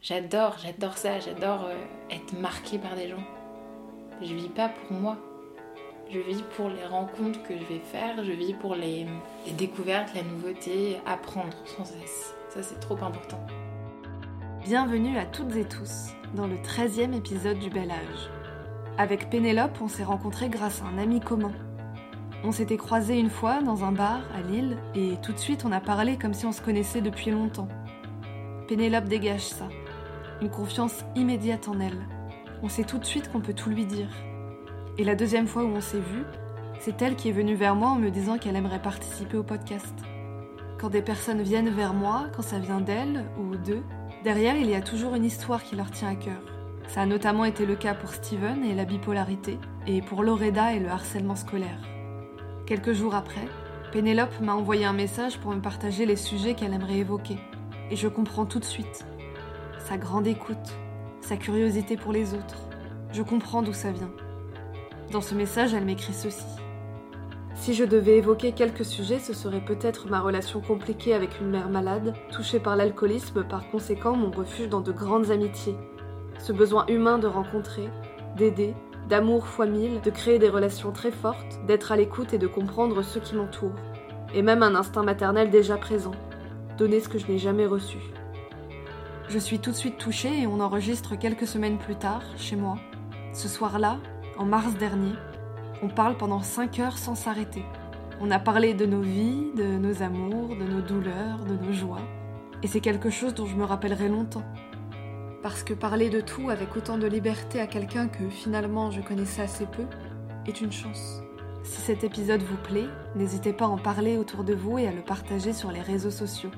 J'adore, j'adore ça, j'adore euh, être marquée par des gens. Je vis pas pour moi. Je vis pour les rencontres que je vais faire, je vis pour les, découvertes, la nouveauté, apprendre sans cesse. Ça, c'est trop important. Bienvenue à toutes et tous dans le 13e épisode du Bel Âge. Avec Pénélope, on s'est rencontrés grâce à un ami commun. On s'était croisés une fois dans un bar à Lille et tout de suite on a parlé comme si on se connaissait depuis longtemps. Pénélope dégage ça, une confiance immédiate en elle. On sait tout de suite qu'on peut tout lui dire. Et la deuxième fois où on s'est vu, c'est elle qui est venue vers moi en me disant qu'elle aimerait participer au podcast. Quand des personnes viennent vers moi, quand ça vient d'elle ou d'eux, derrière il y a toujours une histoire qui leur tient à cœur. Ça a notamment été le cas pour Steven et la bipolarité, et pour Loreda et le harcèlement scolaire. Quelques jours après, Pénélope m'a envoyé un message pour me partager les sujets qu'elle aimerait évoquer. Et je comprends tout de suite. Sa grande écoute, sa curiosité pour les autres. Je comprends d'où ça vient. Dans ce message, elle m'écrit ceci. Si je devais évoquer quelques sujets, ce serait peut-être ma relation compliquée avec une mère malade, touchée par l'alcoolisme, par conséquent mon refuge dans de grandes amitiés. Ce besoin humain de rencontrer, d'aider, d'amour fois mille, de créer des relations très fortes, d'être à l'écoute et de comprendre ceux qui m'entourent. Et même un instinct maternel déjà présent, donner ce que je n'ai jamais reçu. Je suis tout de suite touchée et on enregistre quelques semaines plus tard, chez moi. Ce soir-là, en mars dernier, on parle pendant 5 heures sans s'arrêter. On a parlé de nos vies, de nos amours, de nos douleurs, de nos joies. Et c'est quelque chose dont je me rappellerai longtemps. Parce que parler de tout avec autant de liberté à quelqu'un que finalement je connaissais assez peu est une chance. Si cet épisode vous plaît, n'hésitez pas à en parler autour de vous et à le partager sur les réseaux sociaux.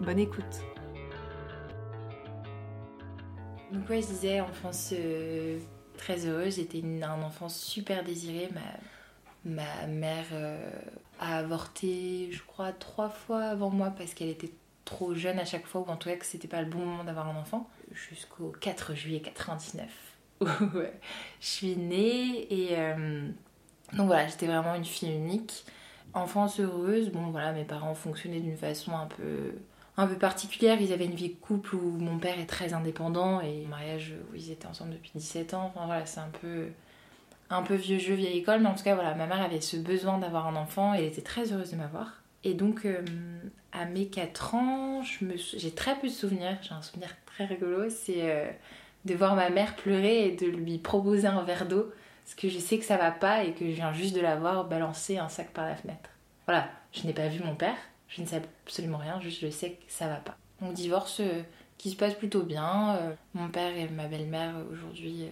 Bonne écoute. Donc ouais, je disais enfance euh, très heureuse. J'étais un enfant super désiré. Ma, ma mère euh, a avorté, je crois, trois fois avant moi parce qu'elle était trop jeune à chaque fois, ou en tout cas que c'était pas le bon moment d'avoir un enfant. Jusqu'au 4 juillet 99. Ouais. je suis née et euh, donc voilà, j'étais vraiment une fille unique. Enfance heureuse, bon voilà, mes parents fonctionnaient d'une façon un peu un peu particulière. Ils avaient une vie de couple où mon père est très indépendant et mariage où ils étaient ensemble depuis 17 ans. Enfin voilà, c'est un peu un peu vieux jeu, vieille école, mais en tout cas voilà, ma mère avait ce besoin d'avoir un enfant et elle était très heureuse de m'avoir. Et donc euh, à mes 4 ans, j'ai très peu de souvenirs. J'ai un souvenir très rigolo, c'est euh, de voir ma mère pleurer et de lui proposer un verre d'eau parce que je sais que ça va pas et que je viens juste de la voir balancer un sac par la fenêtre. Voilà, je n'ai pas vu mon père, je ne sais absolument rien, juste je sais que ça va pas. Mon divorce euh, qui se passe plutôt bien. euh, mon père et ma belle-mère euh, aujourd'hui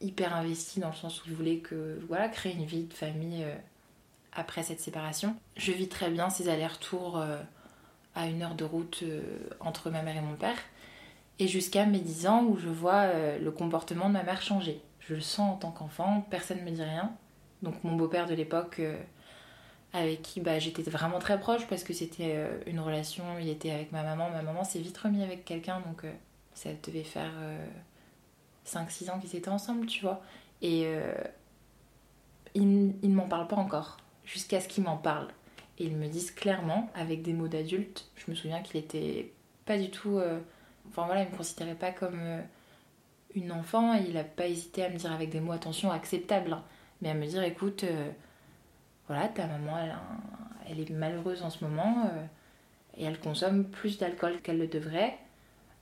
hyper investis dans le sens où ils voulaient que voilà créer une vie de famille après cette séparation. Je vis très bien ces allers-retours à une heure de route entre ma mère et mon père. Et jusqu'à mes 10 ans où je vois le comportement de ma mère changer. Je le sens en tant qu'enfant, personne ne me dit rien. Donc mon beau-père de l'époque, avec qui bah, j'étais vraiment très proche parce que c'était euh, une relation, il était avec ma maman. Ma maman s'est vite remis avec quelqu'un, donc euh, ça devait faire 5-6 ans qu'ils étaient ensemble, tu vois. Et euh, ils ne m'en parlent pas encore, jusqu'à ce qu'ils m'en parlent. Et ils me disent clairement, avec des mots d'adulte, je me souviens qu'il était pas du tout... euh, Enfin voilà, il me considérait pas comme euh, une enfant, il a pas hésité à me dire avec des mots, attention, acceptables, hein, mais à me dire, écoute, euh, voilà, ta maman, elle, elle est malheureuse en ce moment, euh, et elle consomme plus d'alcool qu'elle le devrait.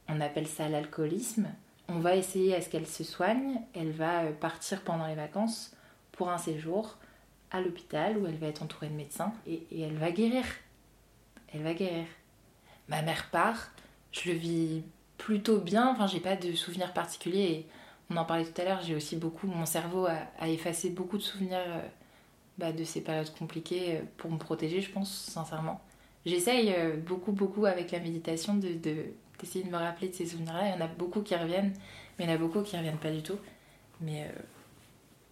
On appelle ça l'alcoolisme. On va essayer à ce qu'elle se soigne. Elle va euh, partir pendant les vacances pour un séjour à l'hôpital où elle va être entourée de médecins et, elle va guérir. Elle va guérir. Ma mère part, je le vis plutôt bien. Enfin, j'ai pas de souvenirs particuliers. On en parlait tout à l'heure. J'ai aussi beaucoup, mon cerveau a, a effacé beaucoup de souvenirs euh, bah, de ces périodes compliquées euh, pour me protéger, je pense, sincèrement. J'essaye euh, beaucoup, beaucoup avec la méditation de, de- d'essayer de me rappeler de ces souvenirs-là. Il y en a beaucoup qui reviennent, mais il y en a beaucoup qui reviennent pas du tout. Mais euh,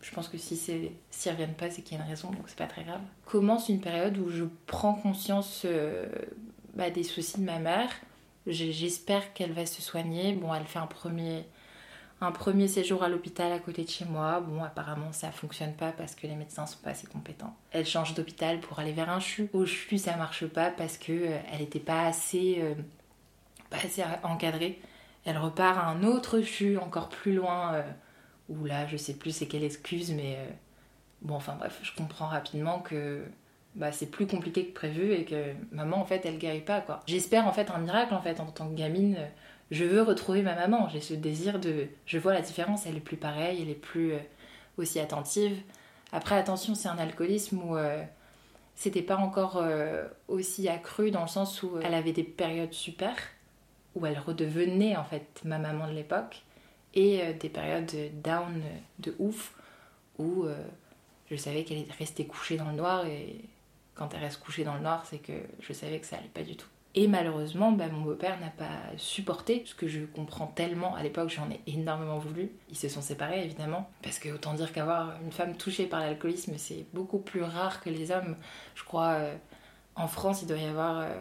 je pense que si c'est s'ils reviennent pas, c'est qu'il y a une raison, donc c'est pas très grave. Commence une période où je prends conscience bah, des soucis de ma mère. J'espère qu'elle va se soigner. Bon, elle fait un premier, un premier séjour à l'hôpital à côté de chez moi. Bon, apparemment, ça fonctionne pas parce que les médecins sont pas assez compétents. Elle change d'hôpital pour aller vers un CHU. Au CHU, ça marche pas parce que euh, elle était pas assez, euh, pas assez encadrée. Elle repart à un autre fût encore plus loin, euh, là, je sais plus c'est quelle excuse, mais euh, bon, enfin bref, je comprends rapidement que bah, c'est plus compliqué que prévu et que maman, en fait, elle guérit pas, quoi. J'espère, en fait, un miracle, en fait, en tant que gamine. Je veux retrouver ma maman. J'ai ce désir de. Je vois la différence, elle est plus pareille, elle est plus euh, aussi attentive. Après, attention, c'est un alcoolisme où euh, c'était pas encore euh, aussi accru dans le sens où elle avait des périodes super, où elle redevenait en fait ma maman de l'époque, et des périodes down de ouf, où je savais qu'elle restait couchée dans le noir et quand elle reste couchée dans le noir, c'est que je savais que ça allait pas du tout. Et malheureusement, bah, mon beau-père n'a pas supporté, ce que je comprends tellement. À l'époque, j'en ai énormément voulu. Ils se sont séparés, évidemment. Parce que autant dire qu'avoir une femme touchée par l'alcoolisme, c'est beaucoup plus rare que les hommes. Je crois, euh, en France, il doit y avoir, euh,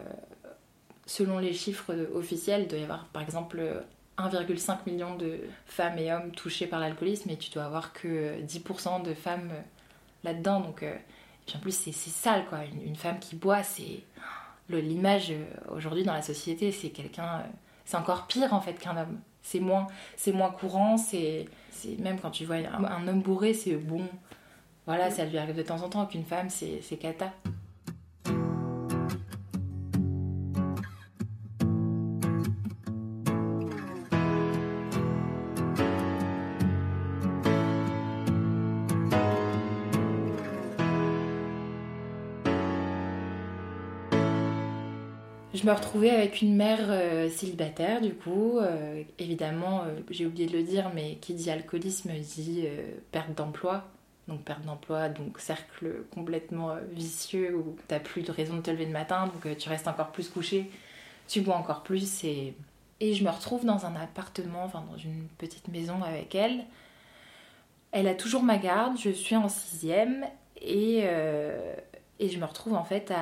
selon les chiffres officiels, il doit y avoir, par exemple, 1,5 million de femmes et hommes touchés par l'alcoolisme. Et tu dois avoir que 10% de femmes là-dedans. Donc... Euh, en plus, c'est sale, quoi. Une, femme qui boit, c'est. L'image euh, aujourd'hui dans la société, c'est quelqu'un. Euh, c'est encore pire, en fait, qu'un homme. C'est moins, moins courant, c'est. Même quand tu vois un, homme bourré, c'est bon. Voilà, ça lui arrive de temps en temps, qu'une femme, c'est cata. Me retrouvais avec une mère euh, célibataire, du coup. Euh, évidemment, euh, j'ai oublié de le dire, mais qui dit alcoolisme dit perte d'emploi. Donc perte d'emploi, donc cercle complètement vicieux où t'as plus de raison de te lever le matin, donc tu restes encore plus couché, tu bois encore plus et... Et je me retrouve dans un appartement, enfin dans une petite maison avec elle. Elle a toujours ma garde, je suis en sixième et, et je me retrouve en fait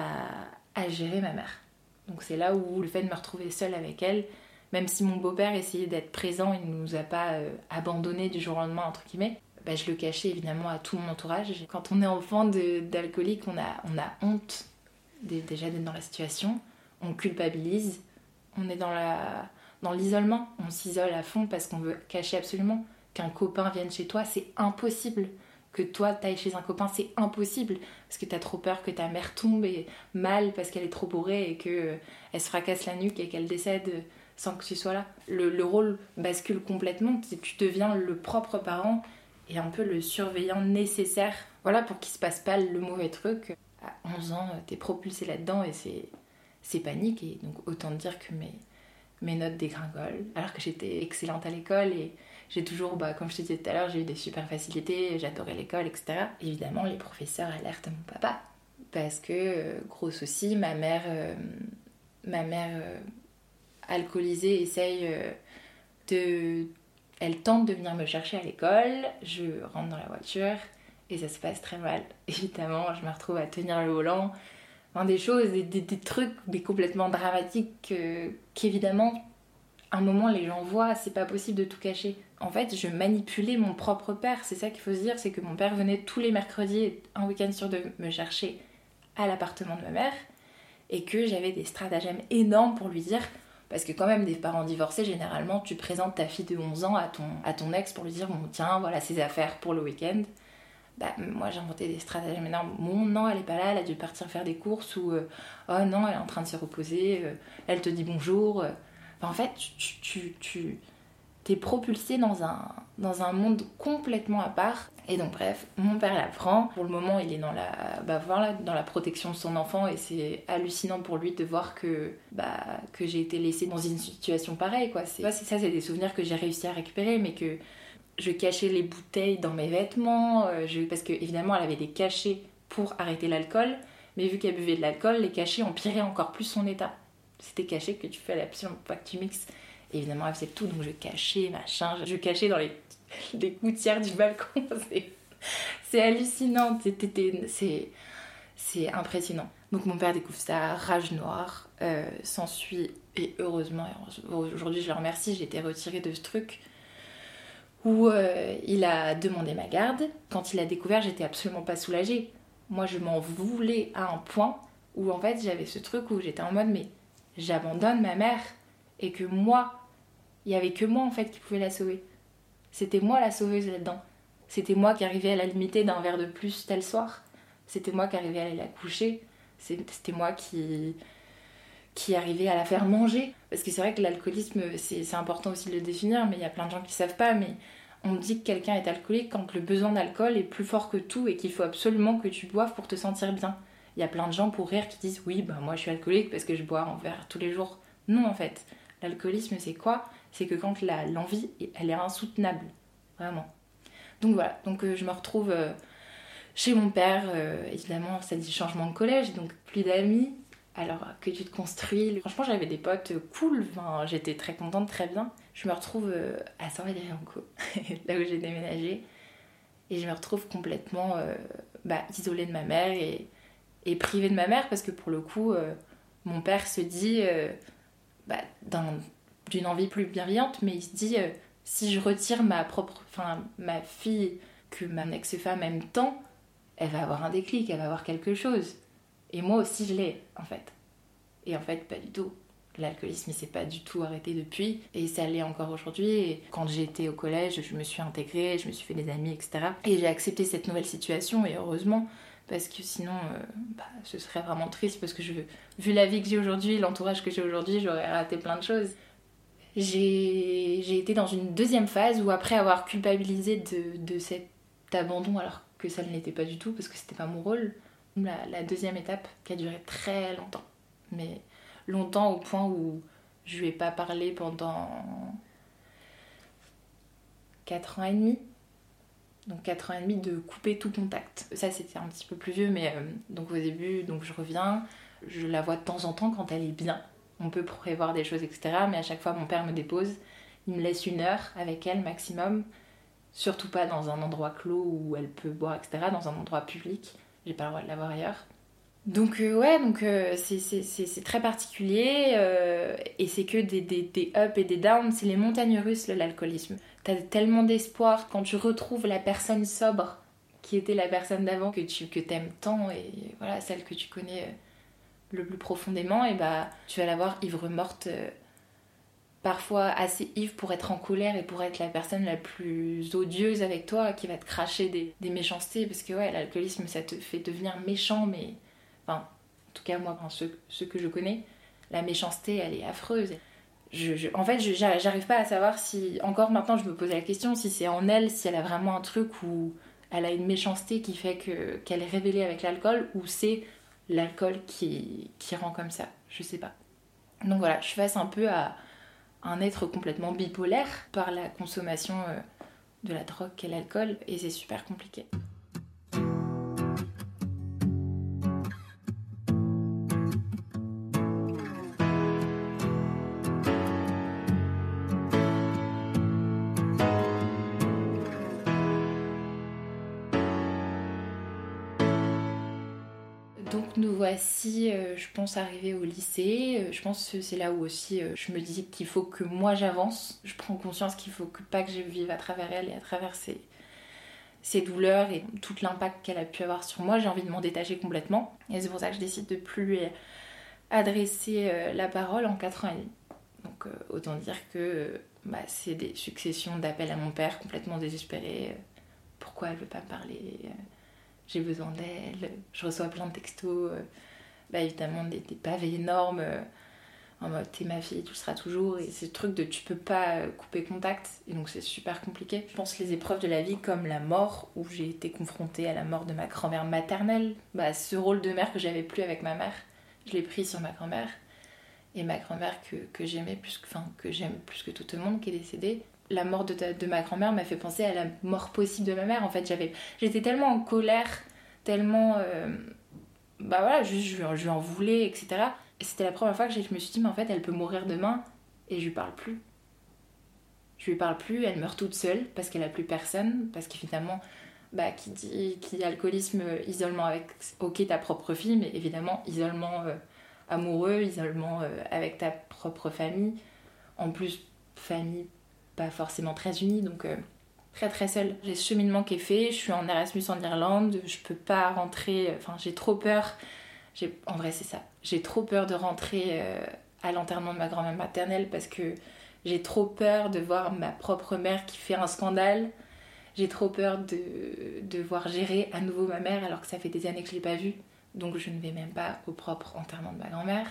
à gérer ma mère. Donc c'est là où le fait de me retrouver seule avec elle, même si mon beau-père essayait d'être présent, il ne nous a pas euh, abandonnés du jour au lendemain, entre guillemets, bah, je le cachais évidemment à tout mon entourage. Quand on est enfant d'alcoolique, on a, on a honte déjà d'être dans la situation, on culpabilise, on est dans dans l'isolement, on s'isole à fond parce qu'on veut cacher absolument qu'un copain vienne chez toi, c'est impossible que toi t'ailles chez un copain, c'est impossible parce que t'as trop peur que ta mère tombe et mal parce qu'elle est trop bourrée et que euh, elle se fracasse la nuque et qu'elle décède sans que tu sois là. Le, rôle bascule complètement, tu deviens le propre parent et un peu le surveillant nécessaire, voilà, pour qu'il se passe pas le mauvais truc. À 11 ans, t'es propulsé là-dedans et c'est c'est panique et donc autant dire que mes mes notes dégringolent alors que j'étais excellente à l'école et j'ai toujours, bah, comme je te disais tout à l'heure, j'ai eu des super facilités, j'adorais l'école, etc. Évidemment, les professeurs alertent mon papa. Parce que, euh, gros souci, ma mère, euh, ma mère euh, alcoolisée essaye de. Elle tente de venir me chercher à l'école, je rentre dans la voiture et ça se passe très mal. Évidemment, je me retrouve à tenir le volant. Enfin, des choses, des, des, trucs mais complètement dramatiques qu'évidemment un moment les gens voient, c'est pas possible de tout cacher. En fait, je manipulais mon propre père, c'est ça qu'il faut se dire, c'est que mon père venait tous les mercredis, un week-end sur deux, me chercher à l'appartement de ma mère et que j'avais des stratagèmes énormes pour lui dire parce que quand même des parents divorcés généralement tu présentes ta fille de 11 ans à ton, à ton ex pour lui dire bon tiens voilà ses affaires pour le week-end bah, moi j'ai inventé des stratagèmes énormes. Bon, non, elle est pas là, elle a dû partir faire des courses, ou euh, oh non, elle est en train de se reposer, euh, elle te dit bonjour. Euh en fait, tu, tu, tu t'es propulsé dans un, dans un monde complètement à part. Et donc bref, mon père l'apprend. Pour le moment, il est dans la, bah, voilà, dans la protection de son enfant et c'est hallucinant pour lui de voir que, bah, que j'ai été laissée dans une situation pareille. Quoi. C'est, ça, c'est des souvenirs que j'ai réussi à récupérer, mais que je cachais les bouteilles dans mes vêtements, euh, parce que évidemment, elle avait des cachets pour arrêter l'alcool, mais vu qu'elle buvait de l'alcool, les cachets empiraient encore plus son état c'était caché que tu fais absolument pas que tu mixes. Évidemment, elle faisait tout, donc je cachais, machin, je cachais dans les, les gouttières du balcon. C'est hallucinant, c'est impressionnant. Donc mon père découvre ça, rage noire, euh, s'ensuit, et heureusement, aujourd'hui je le remercie, j'ai été retirée de ce truc où euh, il a demandé ma garde. Quand il a découvert, j'étais absolument pas soulagée. Moi, je m'en voulais à un point où en fait j'avais ce truc où j'étais en mode mais j'abandonne ma mère et que moi, il y avait que moi en fait qui pouvait la sauver. C'était moi la sauveuse là-dedans. C'était moi qui arrivais à la limiter d'un verre de plus tel soir. C'était moi qui arrivais à la coucher. C'était moi qui qui arrivait à la faire manger. Parce que c'est vrai que l'alcoolisme, c'est important aussi de le définir, mais il y a plein de gens qui ne savent pas. Mais on dit que quelqu'un est alcoolique quand le besoin d'alcool est plus fort que tout et qu'il faut absolument que tu boives pour te sentir bien. Il y a plein de gens pour rire qui disent oui, bah moi je suis alcoolique parce que je bois un verre tous les jours. Non en fait, l'alcoolisme c'est quoi? C'est que quand l'envie, elle est insoutenable, vraiment. Donc voilà, donc euh, je me retrouve euh, chez mon père, euh, évidemment ça dit changement de collège, donc plus d'amis, alors que tu te construis. Franchement, j'avais des potes cool, j'étais très contente, très bien. Je me retrouve à Saint-Valérien-en-Caux, là où j'ai déménagé, et je me retrouve complètement bah, isolée de ma mère et, privée de ma mère parce que pour le coup, mon père se dit bah, d'une envie plus bienveillante, mais il se dit si je retire ma propre, enfin ma fille que ma ex-femme aime tant, elle va avoir un déclic, elle va avoir quelque chose. Et moi aussi, je l'ai, en fait. Et en fait, pas du tout. L'alcoolisme, il s'est pas du tout arrêté depuis. Et ça l'est encore aujourd'hui. Quand j'étais au collège, je me suis intégrée, je me suis fait des amis, etc. Et j'ai accepté cette nouvelle situation, et heureusement, parce que sinon, euh, bah, ce serait vraiment triste, parce que vu la vie que j'ai aujourd'hui, l'entourage que j'ai aujourd'hui, j'aurais raté plein de choses. J'ai été dans une deuxième phase où, après avoir culpabilisé de, de cet abandon, alors que ça ne l'était pas du tout, parce que c'était pas mon rôle, la, deuxième étape qui a duré très longtemps. Mais longtemps au point où je lui ai pas parlé pendant 4 ans et demi. Donc 4 ans et de couper tout contact. Ça c'était un petit peu plus vieux, mais euh, donc au début, donc je reviens, je la vois de temps en temps quand elle est bien. On peut prévoir des choses, etc. Mais à chaque fois, mon père me dépose. Il me laisse une heure avec elle maximum. Surtout pas dans un endroit clos où elle peut boire, etc. Dans un endroit public j'ai pas le droit de l'avoir ailleurs. Donc euh, ouais, donc euh, c'est très particulier euh, et c'est que des, des, des ups et des downs, c'est les montagnes russes l'alcoolisme. T'as tellement d'espoir quand tu retrouves la personne sobre qui était la personne d'avant que tu que t'aimes tant et voilà celle que tu connais le plus profondément et bah tu vas la voir ivre morte parfois assez ivre pour être en colère et pour être la personne la plus odieuse avec toi qui va te cracher des, méchancetés parce que ouais l'alcoolisme ça te fait devenir méchant mais enfin en tout cas moi ceux, que je connais la méchanceté elle est affreuse en fait j'arrive pas à savoir si encore maintenant je me pose la question si c'est en elle si elle a vraiment un truc où elle a une méchanceté qui fait que qu'elle est révélée avec l'alcool ou c'est l'alcool qui, rend comme ça je sais pas donc voilà je face un peu à un être complètement bipolaire par la consommation euh, de la drogue qu'est l'alcool et c'est super compliqué. Euh, je pense, arriver au lycée. Euh, je pense que c'est là où aussi euh, je me dis qu'il faut que moi j'avance. Je prends conscience qu'il faut que, pas que je vive à travers elle et à travers ses, douleurs et tout l'impact qu'elle a pu avoir sur moi. J'ai envie de m'en détacher complètement. Et c'est pour ça que je décide de plus lui adresser la parole en 4 ans et demi. Donc autant dire que bah, c'est des successions d'appels à mon père complètement désespérés. Pourquoi elle veut pas me parler? J'ai besoin d'elle, je reçois plein de textos, bah évidemment des, pavés énormes, euh, en mode t'es ma fille, tu seras toujours, et c'est le truc de tu peux pas euh, couper contact, et donc c'est super compliqué. Je pense les épreuves de la vie comme la mort, où j'ai été confrontée à la mort de ma grand-mère maternelle, bah ce rôle de mère que j'avais plus avec ma mère, je l'ai pris sur ma grand-mère, et ma grand-mère que, que j'aimais plus, enfin, que j'aime plus que tout le monde qui est décédée, la mort de, ma grand-mère m'a fait penser à la mort possible de ma mère. En fait, j'avais, j'étais tellement en colère, tellement, euh, bah voilà, juste je, lui en voulais, etc. Et c'était la première fois que je me suis dit, mais en fait, elle peut mourir demain et je lui parle plus. Je lui parle plus, elle meurt toute seule parce qu'elle a plus personne, parce qu'évidemment, bah, qui dit, qui dit alcoolisme, isolement avec, ok, ta propre fille, mais évidemment, isolement euh, amoureux, isolement euh, avec ta propre famille. En plus, famille pas forcément très unie, donc euh, très très seule. J'ai ce cheminement qui est fait, je suis en Erasmus en Irlande, je peux pas rentrer, enfin j'ai trop peur, en vrai c'est ça, j'ai trop peur de rentrer euh, à l'enterrement de ma grand-mère maternelle parce que J'ai trop peur de voir ma propre mère qui fait un scandale. J'ai trop peur de devoir gérer à nouveau ma mère alors que ça fait des années que je l'ai pas vue. Donc je ne vais même pas au propre enterrement de ma grand-mère.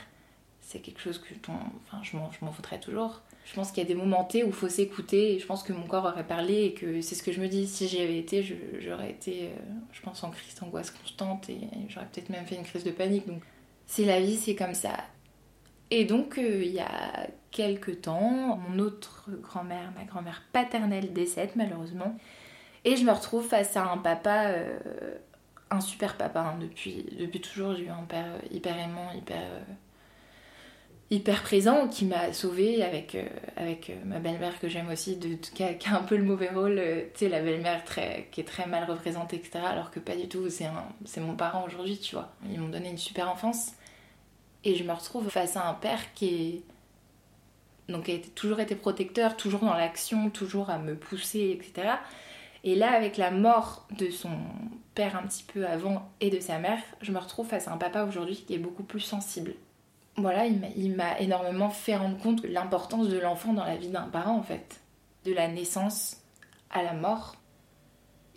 C'est quelque chose que enfin, je m'en foutrais toujours. Je pense qu'il y a des moments T où il faut s'écouter et je pense que mon corps aurait parlé et que c'est ce que je me dis. Si j'y avais été, j'aurais été, euh, je pense, en crise d'angoisse constante et j'aurais peut-être même fait une crise de panique. Donc c'est la vie, c'est comme ça. Et donc euh, il y a quelques temps, mon autre grand-mère, ma grand-mère paternelle décède malheureusement. Et je me retrouve face à un papa, euh, un super papa. Hein. depuis, depuis toujours, j'ai eu un père hyper aimant, hyper hyper présent qui m'a sauvée avec, euh, avec euh, ma belle-mère que j'aime aussi, de, qui, a, un peu le mauvais rôle, euh, tu sais, la belle-mère qui est très mal représentée, etc. Alors que pas du tout, c'est mon parent aujourd'hui, tu vois. Ils m'ont donné une super enfance. Et je me retrouve face à un père qui est. Donc, a toujours été protecteur, toujours dans l'action, toujours à me pousser, etc. Et là, avec la mort de son père un petit peu avant et de sa mère, je me retrouve face à un papa aujourd'hui qui est beaucoup plus sensible voilà, il m'a énormément fait rendre compte de l'importance de l'enfant dans la vie d'un parent en fait. De la naissance à la mort.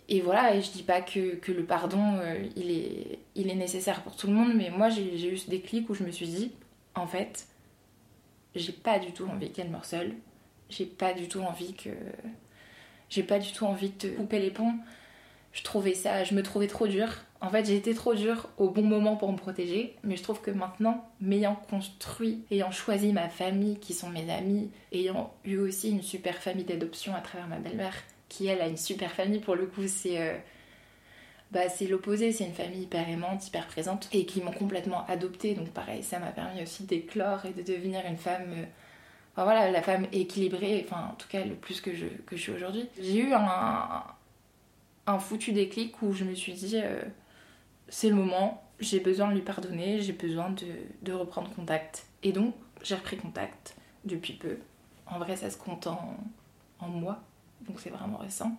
Et voilà, et je dis pas que, le pardon, euh, il, est, nécessaire pour tout le monde, mais moi j'ai eu ce déclic où je me suis dit, en fait, j'ai pas du tout envie qu'elle meure seule. J'ai pas du tout envie que. J'ai pas du tout envie de couper les ponts. Je trouvais ça, je me trouvais trop dure en fait, j'ai été trop dure au bon moment pour me protéger, mais je trouve que maintenant, m'ayant construit, ayant choisi ma famille, qui sont mes amis, ayant eu aussi une super famille d'adoption à travers ma belle-mère, qui elle a une super famille pour le coup, c'est euh, bah, c'est l'opposé, c'est une famille hyper aimante, hyper présente, et qui m'ont complètement adoptée. Donc pareil, ça m'a permis aussi d'éclore et de devenir une femme. Euh, voilà, la femme équilibrée, enfin en tout cas le plus que je, que je suis aujourd'hui. J'ai eu un foutu déclic où je me suis dit. Euh, c'est le moment, j'ai besoin de lui pardonner, j'ai besoin de, reprendre contact. Et donc, j'ai repris contact depuis peu. En vrai, ça se compte en, en mois, donc c'est vraiment récent.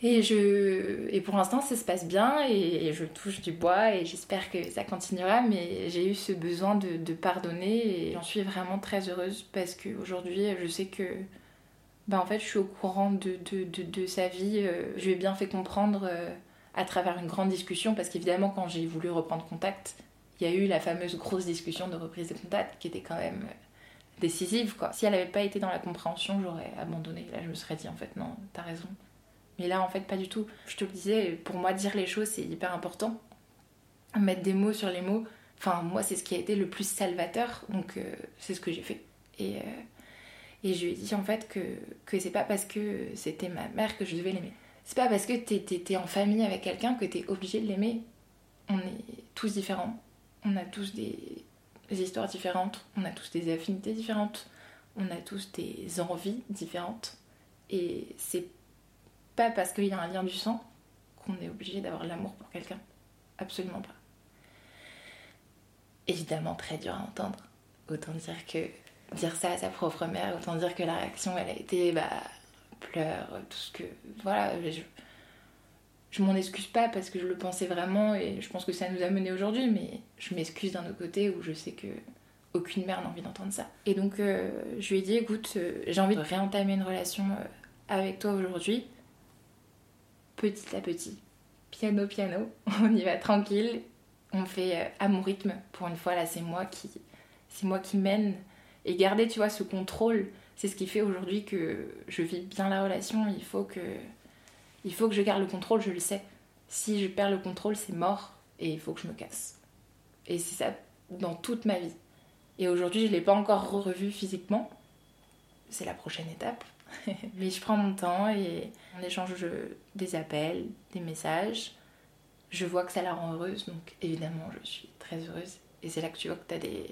Et, je, et pour l'instant, ça se passe bien et, je touche du bois et j'espère que ça continuera. Mais j'ai eu ce besoin de, pardonner et j'en suis vraiment très heureuse parce qu'aujourd'hui, je sais que ben en fait, je suis au courant de, de sa vie. Euh, je lui ai bien fait comprendre euh, à travers une grande discussion, parce qu'évidemment, quand j'ai voulu reprendre contact, il y a eu la fameuse grosse discussion de reprise de contact qui était quand même euh, décisive. Quoi. Si elle n'avait pas été dans la compréhension, j'aurais abandonné. Là, je me serais dit, en fait, non, t'as raison. Mais là, en fait, pas du tout. Je te le disais, pour moi, dire les choses, c'est hyper important. Mettre des mots sur les mots. Enfin, moi, c'est ce qui a été le plus salvateur, donc c'est ce que j'ai fait. Et, et je lui ai dit, en fait, que, que c'est pas parce que c'était ma mère que je devais l'aimer. C'est pas parce que t'es en famille avec quelqu'un que t'es obligé de l'aimer. On est tous différents. On a tous des, histoires différentes. On a tous des affinités différentes. On a tous des envies différentes. Et c'est pas parce qu'il y a un lien du sang qu'on est obligé d'avoir l'amour pour quelqu'un. Absolument pas. Évidemment, très dur à entendre. Autant dire que dire ça à sa propre mère, autant dire que la réaction, elle a été bah, pleure, tout ce que. Voilà, je, je m'en excuse pas parce que je le pensais vraiment et je pense que ça nous a mené aujourd'hui, mais je m'excuse d'un autre côté où je sais que aucune mère n'a envie d'entendre ça. Et donc euh, je lui ai dit écoute, euh, j'ai envie de réentamer une relation euh, avec toi aujourd'hui, petit à petit, piano piano, on y va tranquille, on fait à mon rythme. Pour une fois là, c'est moi qui, c'est moi qui mène et garder tu vois ce contrôle c'est ce qui fait aujourd'hui que je vis bien la relation. Il faut que, il faut que je garde le contrôle, je le sais. Si je perds le contrôle, c'est mort et il faut que je me casse. Et c'est ça dans toute ma vie. Et aujourd'hui, je ne l'ai pas encore revu physiquement. C'est la prochaine étape. Mais je prends mon temps et on échange des appels, des messages. Je vois que ça la rend heureuse, donc évidemment, je suis très heureuse. Et c'est là que tu vois que tu as des.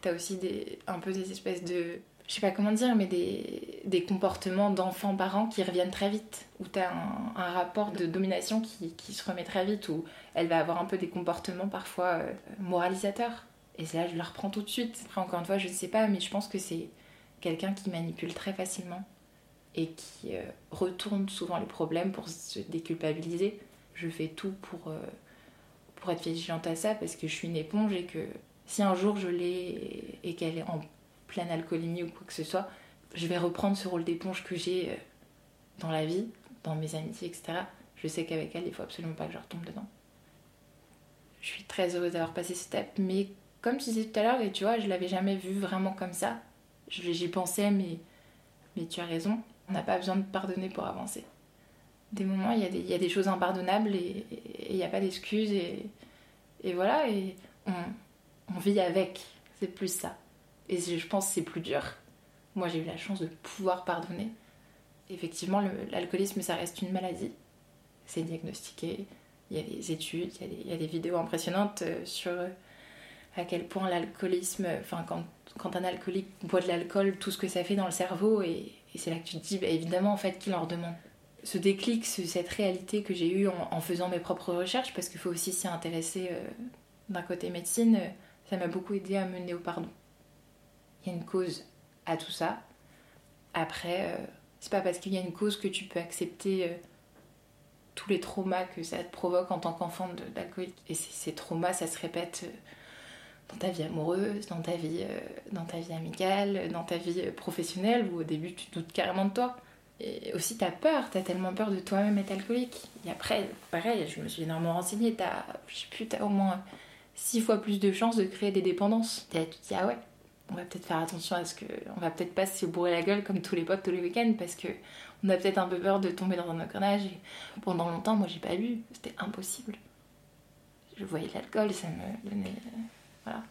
T'as aussi un peu des espèces de je sais pas comment dire, mais des, des comportements d'enfants-parents qui reviennent très vite, où tu as un, un, rapport de domination qui, qui, se remet très vite, où elle va avoir un peu des comportements parfois euh, moralisateurs. Et là, je la reprends tout de suite. Après, encore une fois, je ne sais pas, mais je pense que c'est quelqu'un qui manipule très facilement et qui euh, retourne souvent les problèmes pour se déculpabiliser. Je fais tout pour, euh, pour être vigilante à ça parce que je suis une éponge et que si un jour je l'ai et qu'elle est en pleine alcoolémie ou quoi que ce soit, je vais reprendre ce rôle d'éponge que j'ai euh, dans la vie, dans mes amitiés, etc. Je sais qu'avec elle, il faut absolument pas que je retombe dedans. Je suis très heureuse d'avoir passé cette étape, mais comme tu disais tout à l'heure, et tu vois, je l'avais jamais vu vraiment comme ça. J'y pensais, mais, mais tu as raison. On n'a pas besoin de pardonner pour avancer. Des moments, il y, a des, il y a des choses impardonnables et il n'y a pas d'excuses. Et, et, voilà, et on, on vit avec. C'est plus ça. Et je pense que c'est plus dur. Moi, j'ai eu la chance de pouvoir pardonner. Effectivement, l'alcoolisme, ça reste une maladie. C'est diagnostiqué. Il y a des études, il y a des, vidéos impressionnantes euh, sur euh, à quel point l'alcoolisme, enfin, quand, un alcoolique boit de l'alcool, tout ce que ça fait dans le cerveau. Et, c'est là que tu te dis, bah, évidemment, en fait, qu'il en redemande. Ce déclic, cette réalité que j'ai eue en, en, faisant mes propres recherches, parce qu'il faut aussi s'y intéresser euh, d'un côté médecine, ça m'a beaucoup aidé à mener au pardon. Il y a une cause à tout ça. Après, euh, c'est pas parce qu'il y a une cause que tu peux accepter euh, tous les traumas que ça te provoque en tant qu'enfant d'alcoolique. Et ces traumas, ça se répète euh, dans ta vie amoureuse, dans ta vie, euh, dans ta vie amicale, dans ta vie professionnelle, où au début tu doutes carrément de toi. Et aussi t'as peur, t'as tellement peur de toi-même être alcoolique. Et après, pareil, je me suis énormément renseignée, t'as, je t'as au moins six fois plus de chances de créer des dépendances. Tu te dis, ah ouais, on va peut-être faire attention à ce que. On va peut-être pas se bourrer la gueule comme tous les potes tous les week-ends parce que on a peut-être un peu peur de tomber dans un engrenage. Et pendant longtemps, moi j'ai pas bu, c'était impossible. Je voyais l'alcool, ça me donnait. Voilà.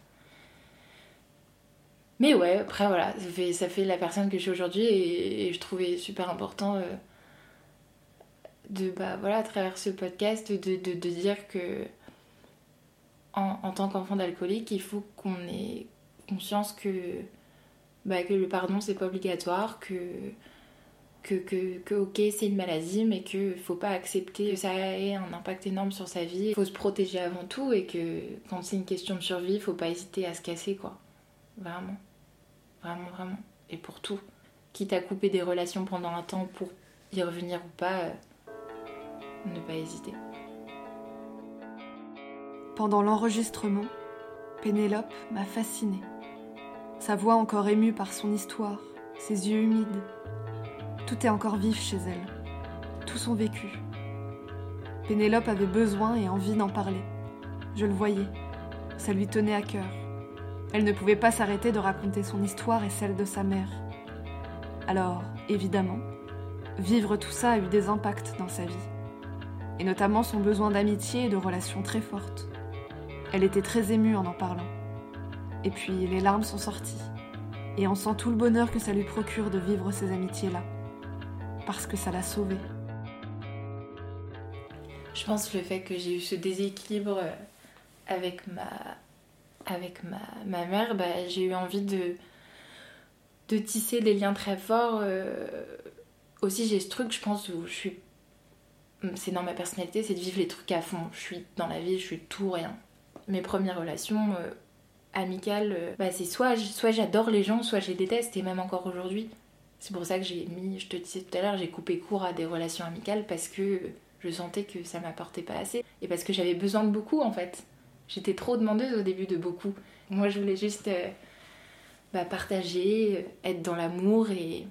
Mais ouais, après voilà, ça fait, ça fait la personne que je suis aujourd'hui et, et, je trouvais super important euh, de, bah voilà, à travers ce podcast, de, de, de dire que en, tant qu'enfant d'alcoolique, il faut qu'on ait conscience que, bah, que le pardon c'est pas obligatoire, que, que, que, que ok c'est une maladie, mais qu'il faut pas accepter que ça ait un impact énorme sur sa vie. Il faut se protéger avant tout et que quand c'est une question de survie, il faut pas hésiter à se casser quoi. Vraiment. Vraiment, vraiment. Et pour tout. Quitte à couper des relations pendant un temps pour y revenir ou pas, euh, ne pas hésiter. Pendant l'enregistrement, Pénélope m'a fascinée. Sa voix encore émue par son histoire, ses yeux humides. Tout est encore vif chez elle, tout son vécu. Pénélope avait besoin et envie d'en parler. Je le voyais, ça lui tenait à cœur. Elle ne pouvait pas s'arrêter de raconter son histoire et celle de sa mère. Alors, évidemment, vivre tout ça a eu des impacts dans sa vie, et notamment son besoin d'amitié et de relations très fortes. Elle était très émue en en parlant. Et puis les larmes sont sorties, et on sent tout le bonheur que ça lui procure de vivre ces amitiés-là, parce que ça l'a sauvée. Je pense que le fait que j'ai eu ce déséquilibre avec ma avec ma, ma mère, bah, j'ai eu envie de, de tisser des liens très forts. Euh, aussi, j'ai ce truc, je pense, où je suis. C'est dans ma personnalité, c'est de vivre les trucs à fond. Je suis dans la vie, je suis tout rien. Mes premières relations euh, amicales, euh, bah, c'est soit, soit j'adore les gens, soit je les déteste, et même encore aujourd'hui. C'est pour ça que j'ai mis, je te disais tout à l'heure, j'ai coupé court à des relations amicales parce que je sentais que ça m'apportait pas assez. Et parce que j'avais besoin de beaucoup en fait. J'étais trop demandeuse au début de beaucoup. Moi, je voulais juste euh, bah, partager, euh, être dans l'amour et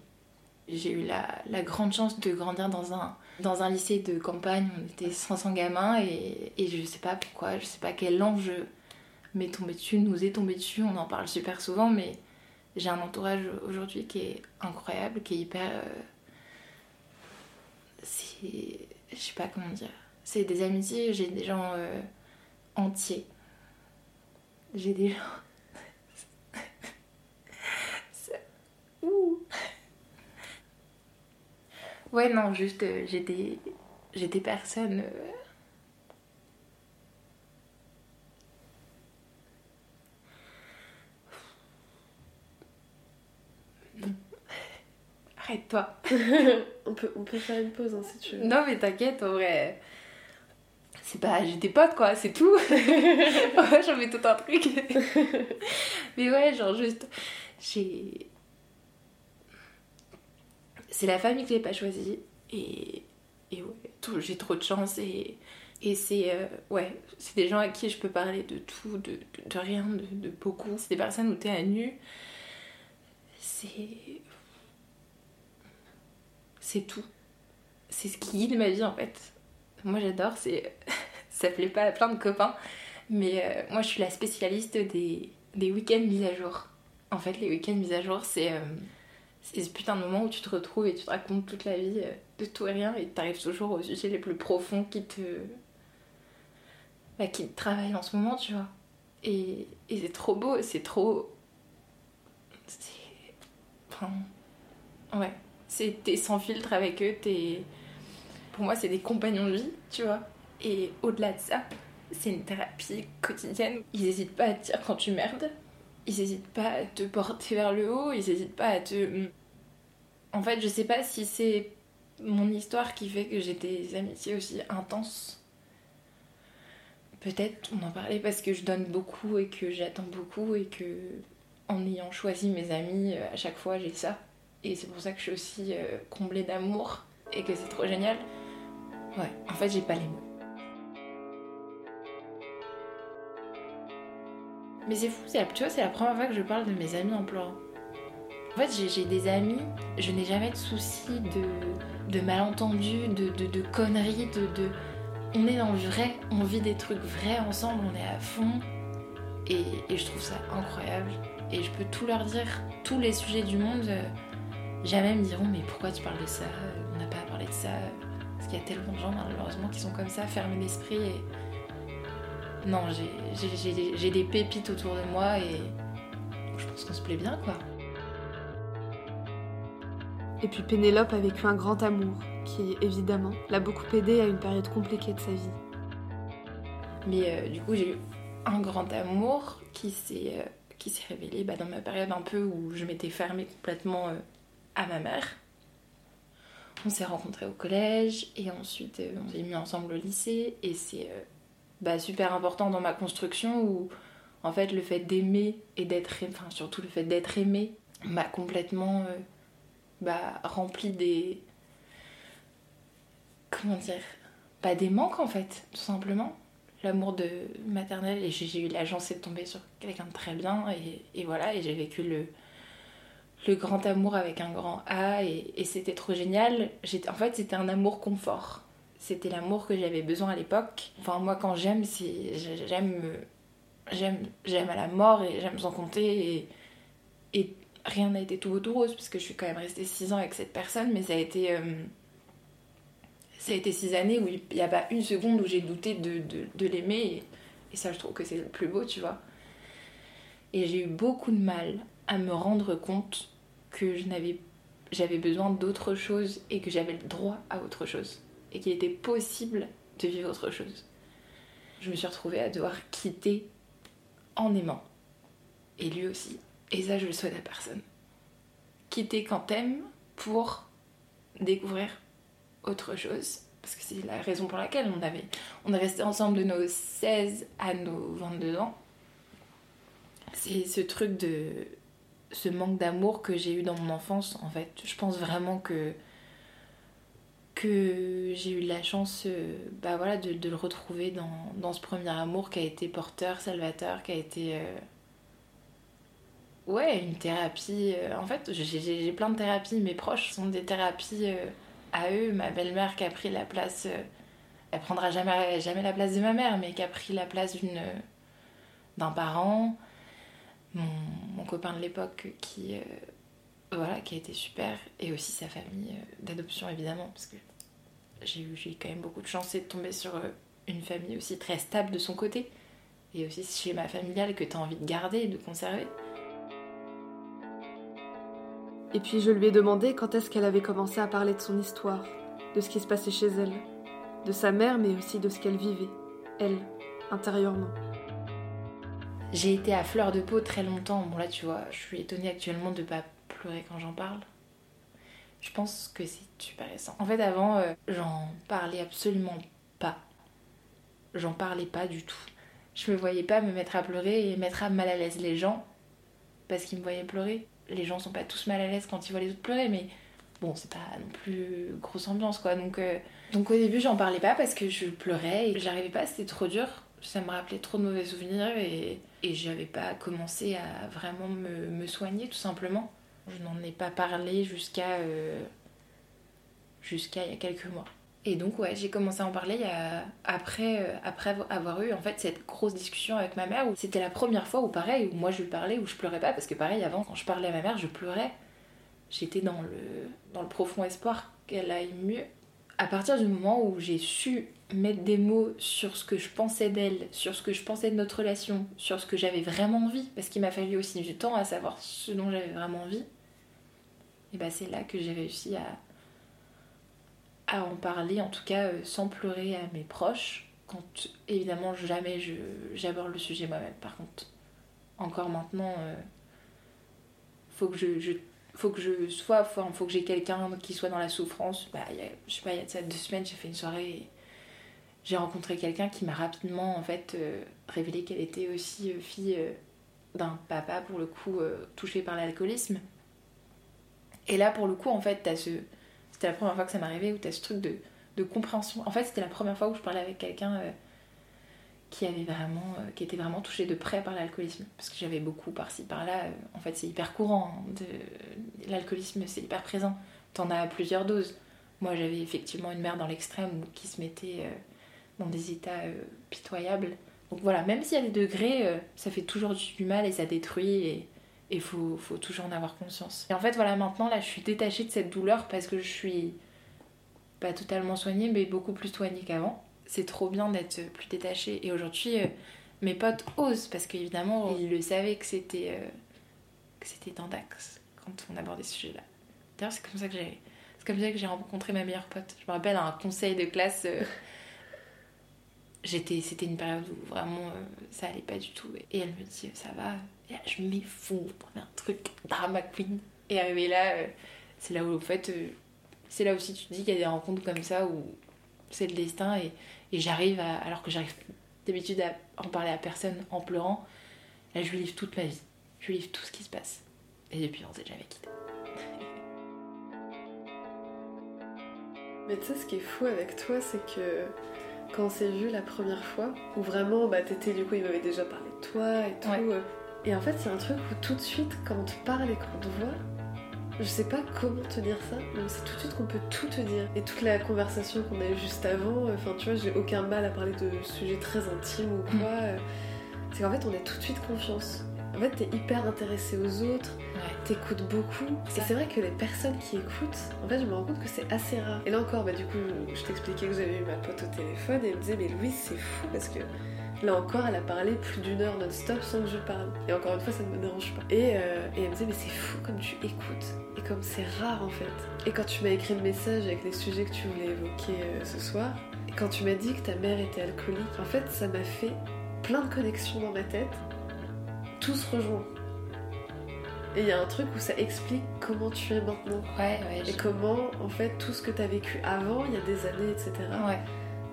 j'ai eu la, grande chance de grandir dans un, dans un lycée de campagne. On était 500 gamins et, je sais pas pourquoi, je sais pas quel ange m'est tombé dessus, nous est tombé dessus. On en parle super souvent, mais j'ai un entourage aujourd'hui qui est incroyable, qui est hyper. Euh, c'est. Je sais pas comment dire. C'est des amitiés, j'ai des gens. Euh, entier. J'ai des gens. Ouais, non, juste, euh, j'ai des, j'ai des personnes. Euh... Arrête-toi. on, peut, on peut faire une pause hein, si tu veux. Non, mais t'inquiète, en vrai c'est pas j'ai des potes quoi c'est tout ouais, j'en mets tout un truc mais ouais genre juste j'ai c'est la famille que j'ai pas choisie et, et ouais j'ai trop de chance et, et c'est euh, ouais des gens à qui je peux parler de tout de, rien de, de beaucoup c'est des personnes où t'es à nu c'est. C'est tout. C'est ce qui guide ma vie en fait. Moi j'adore, c'est. ça plaît pas à plein de copains, mais euh, moi je suis la spécialiste des, des week-ends mis à jour. En fait, les week-ends mis à jour, c'est. Euh, c'est ce putain de moment où tu te retrouves et tu te racontes toute la vie euh, de tout et rien et t'arrives toujours aux sujets les plus profonds qui te. Bah, qui te travaillent en ce moment, tu vois. Et, et c'est trop beau, c'est trop. C'est. Enfin. Ouais. T'es sans filtre avec eux, t'es. Pour moi, c'est des compagnons de vie, tu vois. Et au-delà de ça, c'est une thérapie quotidienne. Ils n'hésitent pas à te dire quand tu merdes. Ils n'hésitent pas à te porter vers le haut. Ils n'hésitent pas à te. En fait, je sais pas si c'est mon histoire qui fait que j'ai des amitiés aussi intenses. Peut-être on en parlait parce que je donne beaucoup et que j'attends beaucoup et que en ayant choisi mes amis, euh, à chaque fois j'ai ça. Et c'est pour ça que je suis aussi euh, comblée d'amour et que c'est trop génial. Ouais, en fait j'ai pas les mots. Mais c'est fou, tu vois, c'est la première fois que je parle de mes amis en pleurant. En fait, j'ai des amis, je n'ai jamais de soucis de, de malentendus, de, de, conneries, de, On est dans le vrai, on vit des trucs vrais ensemble, on est à fond. Et, et, je trouve ça incroyable. Et je peux tout leur dire, tous les sujets du monde. Jamais me diront, mais pourquoi tu parles de ça? On n'a pas à parler de ça. Parce qu'il y a tellement de gens, malheureusement, qui sont comme ça, fermés d'esprit. Et... Non, j'ai des pépites autour de moi et je pense qu'on se plaît bien, quoi. Et puis Pénélope a vécu un grand amour qui, évidemment, l'a beaucoup aidé à une période compliquée de sa vie. Mais euh, du coup, j'ai eu un grand amour qui s'est euh, révélé bah, dans ma période un peu où je m'étais fermée complètement euh, à ma mère. On s'est rencontrés au collège et ensuite on s'est mis ensemble au lycée et c'est bah, super important dans ma construction où en fait le fait d'aimer et d'être surtout le fait d'être aimé m'a complètement bah, rempli des. Comment dire Pas des manques en fait, tout simplement. L'amour de maternelle, et j'ai eu la chance de tomber sur quelqu'un de très bien, et, voilà, et j'ai vécu le, le grand amour avec un grand A, et, c'était trop génial. En fait, c'était un amour confort. C'était l'amour que j'avais besoin à l'époque. Enfin, moi, quand j'aime, j'aime j'aime à la mort et j'aime sans compter et, et rien n'a été tout beau tout rose parce que je suis quand même restée 6 ans avec cette personne, mais ça a été euh, ça a été 6 années où il n'y a pas une seconde où j'ai douté de, de, l'aimer et, ça je trouve que c'est le plus beau, tu vois. Et j'ai eu beaucoup de mal à me rendre compte que je n'avais j'avais besoin d'autre chose et que j'avais le droit à autre chose et qu'il était possible de vivre autre chose. Je me suis retrouvée à devoir quitter en aimant et lui aussi et ça, je le souhaite à personne. Quitter quand t'aimes pour découvrir autre chose. Parce que c'est la raison pour laquelle on avait. On est resté ensemble de nos 16 à nos 22 ans. C'est ce truc de. Ce manque d'amour que j'ai eu dans mon enfance, en fait. Je pense vraiment que. Que j'ai eu la chance euh, bah voilà, de, de le retrouver dans, dans, ce premier amour qui a été porteur, salvateur, qui a été. Euh, Ouais, une thérapie. Euh, en fait, j'ai plein de thérapies. Mes proches sont des thérapies à eux. Ma belle-mère qui a pris la place. Elle prendra jamais, jamais la place de ma mère, mais qui a pris la place d'une d'un parent. Mon, copain de l'époque qui. Voilà, qui a été super. Et aussi sa famille d'adoption, évidemment, parce que j'ai eu quand même beaucoup de chance de tomber sur une famille aussi très stable de son côté. Et aussi chez ma familiale que tu as envie de garder et de conserver. Et puis je lui ai demandé quand est-ce qu'elle avait commencé à parler de son histoire, de ce qui se passait chez elle, de sa mère mais aussi de ce qu'elle vivait, elle, intérieurement. J'ai été à fleur de peau très longtemps. Bon là tu vois, je suis étonnée actuellement de pas pleurer quand j'en parle. Je pense que c'est super récent. En fait avant, euh, j'en parlais absolument pas. J'en parlais pas du tout. Je me voyais pas me mettre à pleurer et mettre à mal à l'aise les gens parce qu'ils me voyaient pleurer les gens sont pas tous mal à l'aise quand ils voient les autres pleurer, mais bon, c'est pas non plus grosse ambiance quoi. Donc, euh, donc au début, j'en parlais pas parce que je pleurais et j'arrivais pas, c'était trop dur. Ça me rappelait trop de mauvais souvenirs et, et j'avais pas commencé à vraiment me, me, soigner tout simplement. Je n'en ai pas parlé jusqu'à jusqu'à il y a quelques mois. Et donc, ouais, j'ai commencé à en parler après, euh, après avoir eu en fait cette grosse discussion avec ma mère où c'était la première fois où, pareil, où moi je lui parlais, où je pleurais pas, parce que pareil, avant, quand je parlais à ma mère, je pleurais. J'étais dans le, dans le profond espoir qu'elle aille mieux. À partir du moment où j'ai su mettre des mots sur ce que je pensais d'elle, sur ce que je pensais de notre relation, sur ce que j'avais vraiment envie, parce qu'il m'a fallu aussi du temps à savoir ce dont j'avais vraiment envie, et bah c'est là que j'ai réussi à, à en parler, en tout cas euh, sans pleurer à mes proches, quand évidemment jamais j'aborde le sujet moi-même. Par contre, encore maintenant, euh, faut que je, faut que je sois, faut, que j'ai quelqu'un qui soit dans la souffrance. Bah, je sais pas, il y a deux semaines, j'ai fait une soirée et j'ai rencontré quelqu'un qui m'a rapidement en fait euh, révélé qu'elle était aussi fille d'un papa pour le coup touché par l'alcoolisme. Et là pour le coup en fait t'as ce c'était la première fois que ça m'arrivait où tu as ce truc de, compréhension. En fait, c'était la première fois où je parlais avec quelqu'un euh, qui avait vraiment euh, qui était vraiment touché de près par l'alcoolisme. Parce que j'avais beaucoup par-ci par-là euh, en fait c'est hyper courant hein, l'alcoolisme c'est hyper présent. T'en as plusieurs doses. Moi j'avais effectivement une mère dans l'extrême qui se mettait dans des états pitoyables. Donc voilà même s'il y a des degrés ça fait toujours du mal et ça détruit il faut, faut, toujours en avoir conscience. Et en fait, voilà, maintenant, là, je suis détachée de cette douleur parce que je suis pas totalement soignée, mais beaucoup plus soignée qu'avant. C'est trop bien d'être plus détachée. Et aujourd'hui, euh, mes potes osent parce qu'évidemment, ils le savaient que c'était euh, que c'était tendax quand on abordait ce sujet-là. D'ailleurs, c'est comme ça que j'ai comme ça que j'ai rencontré ma meilleure pote. Je me rappelle un conseil de classe. Euh, j'étais c'était une période où vraiment ça allait pas du tout et elle me dit ça va et là, je m'effondre, un truc drama queen. Et arrivé là, euh, c'est là où, en fait, euh, c'est là aussi tu te dis qu'il y a des rencontres comme ça où c'est le destin et, et j'arrive à, alors que j'arrive d'habitude à en parler à personne en pleurant, là je lui livre toute ma vie. Je lui livre tout ce qui se passe. Et depuis, on s'est jamais quitté. Mais tu sais, ce qui est fou avec toi, c'est que quand on s'est vu la première fois, où vraiment, bah, t'étais du coup, il m'avait déjà parlé de toi et tout. Euh, et en fait, c'est un truc où tout de suite, quand on te parle et qu'on te voit, je sais pas comment te dire ça, mais c'est tout de suite qu'on peut tout te dire. Et toute la conversation qu'on a eue juste avant, enfin tu vois, j'ai aucun mal à parler de sujets très intimes ou quoi. Mm. C'est qu'en fait, on a tout de suite confiance. En fait, t'es hyper intéressé aux autres, t'écoutes beaucoup. Et c'est vrai que les personnes qui écoutent, en fait, je me rends compte que c'est assez rare. Et là encore, bah, du coup, je t'expliquais que j'avais eu ma pote au téléphone et elle me disait, mais Louise, c'est fou parce que Là encore, elle a parlé plus d'une heure non-stop sans que je parle. Et encore une fois, ça ne me dérange pas. Et, euh, elle me disait, mais c'est fou comme tu écoutes. Et comme c'est rare en fait. Et quand tu m'as écrit le message avec les sujets que tu voulais évoquer euh, ce soir, et quand tu m'as dit que ta mère était alcoolique, en fait, ça m'a fait plein de connexions dans ma tête. Tout se rejoint. Et il y a un truc où ça explique comment tu es maintenant. Ouais, ouais. Et comment, en fait, tout ce que tu as vécu avant, il y a des années, etc., ouais.